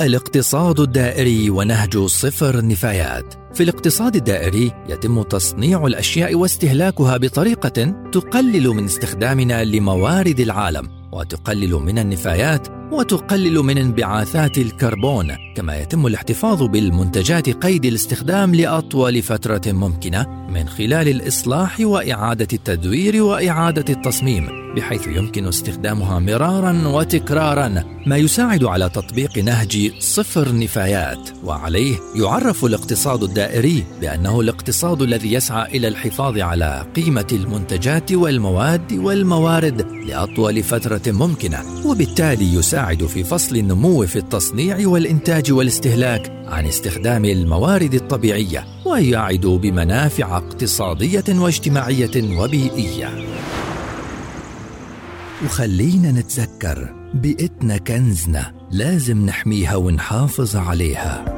الاقتصاد الدائري ونهج صفر نفايات في الاقتصاد الدائري يتم تصنيع الأشياء واستهلاكها بطريقة تقلل من استخدامنا لموارد العالم وتقلل من النفايات وتقلل من انبعاثات الكربون كما يتم الاحتفاظ بالمنتجات قيد الاستخدام لأطول فترة ممكنة من خلال الإصلاح وإعادة التدوير وإعادة التصميم بحيث يمكن استخدامها مرارا وتكرارا ما يساعد على تطبيق نهج صفر نفايات. وعليه يعرف الاقتصاد الدائري بأنه الاقتصاد الذي يسعى إلى الحفاظ على قيمة المنتجات والمواد والموارد لأطول فترة ممكنة. وبالتالي يساعد في فصل النمو في التصنيع والإنتاج والاستهلاك عن استخدام الموارد الطبيعية ويعد بمنافع اقتصادية واجتماعية وبيئية. وخلينا نتذكر بيئتنا كنزنا لازم نحميها ونحافظ عليها.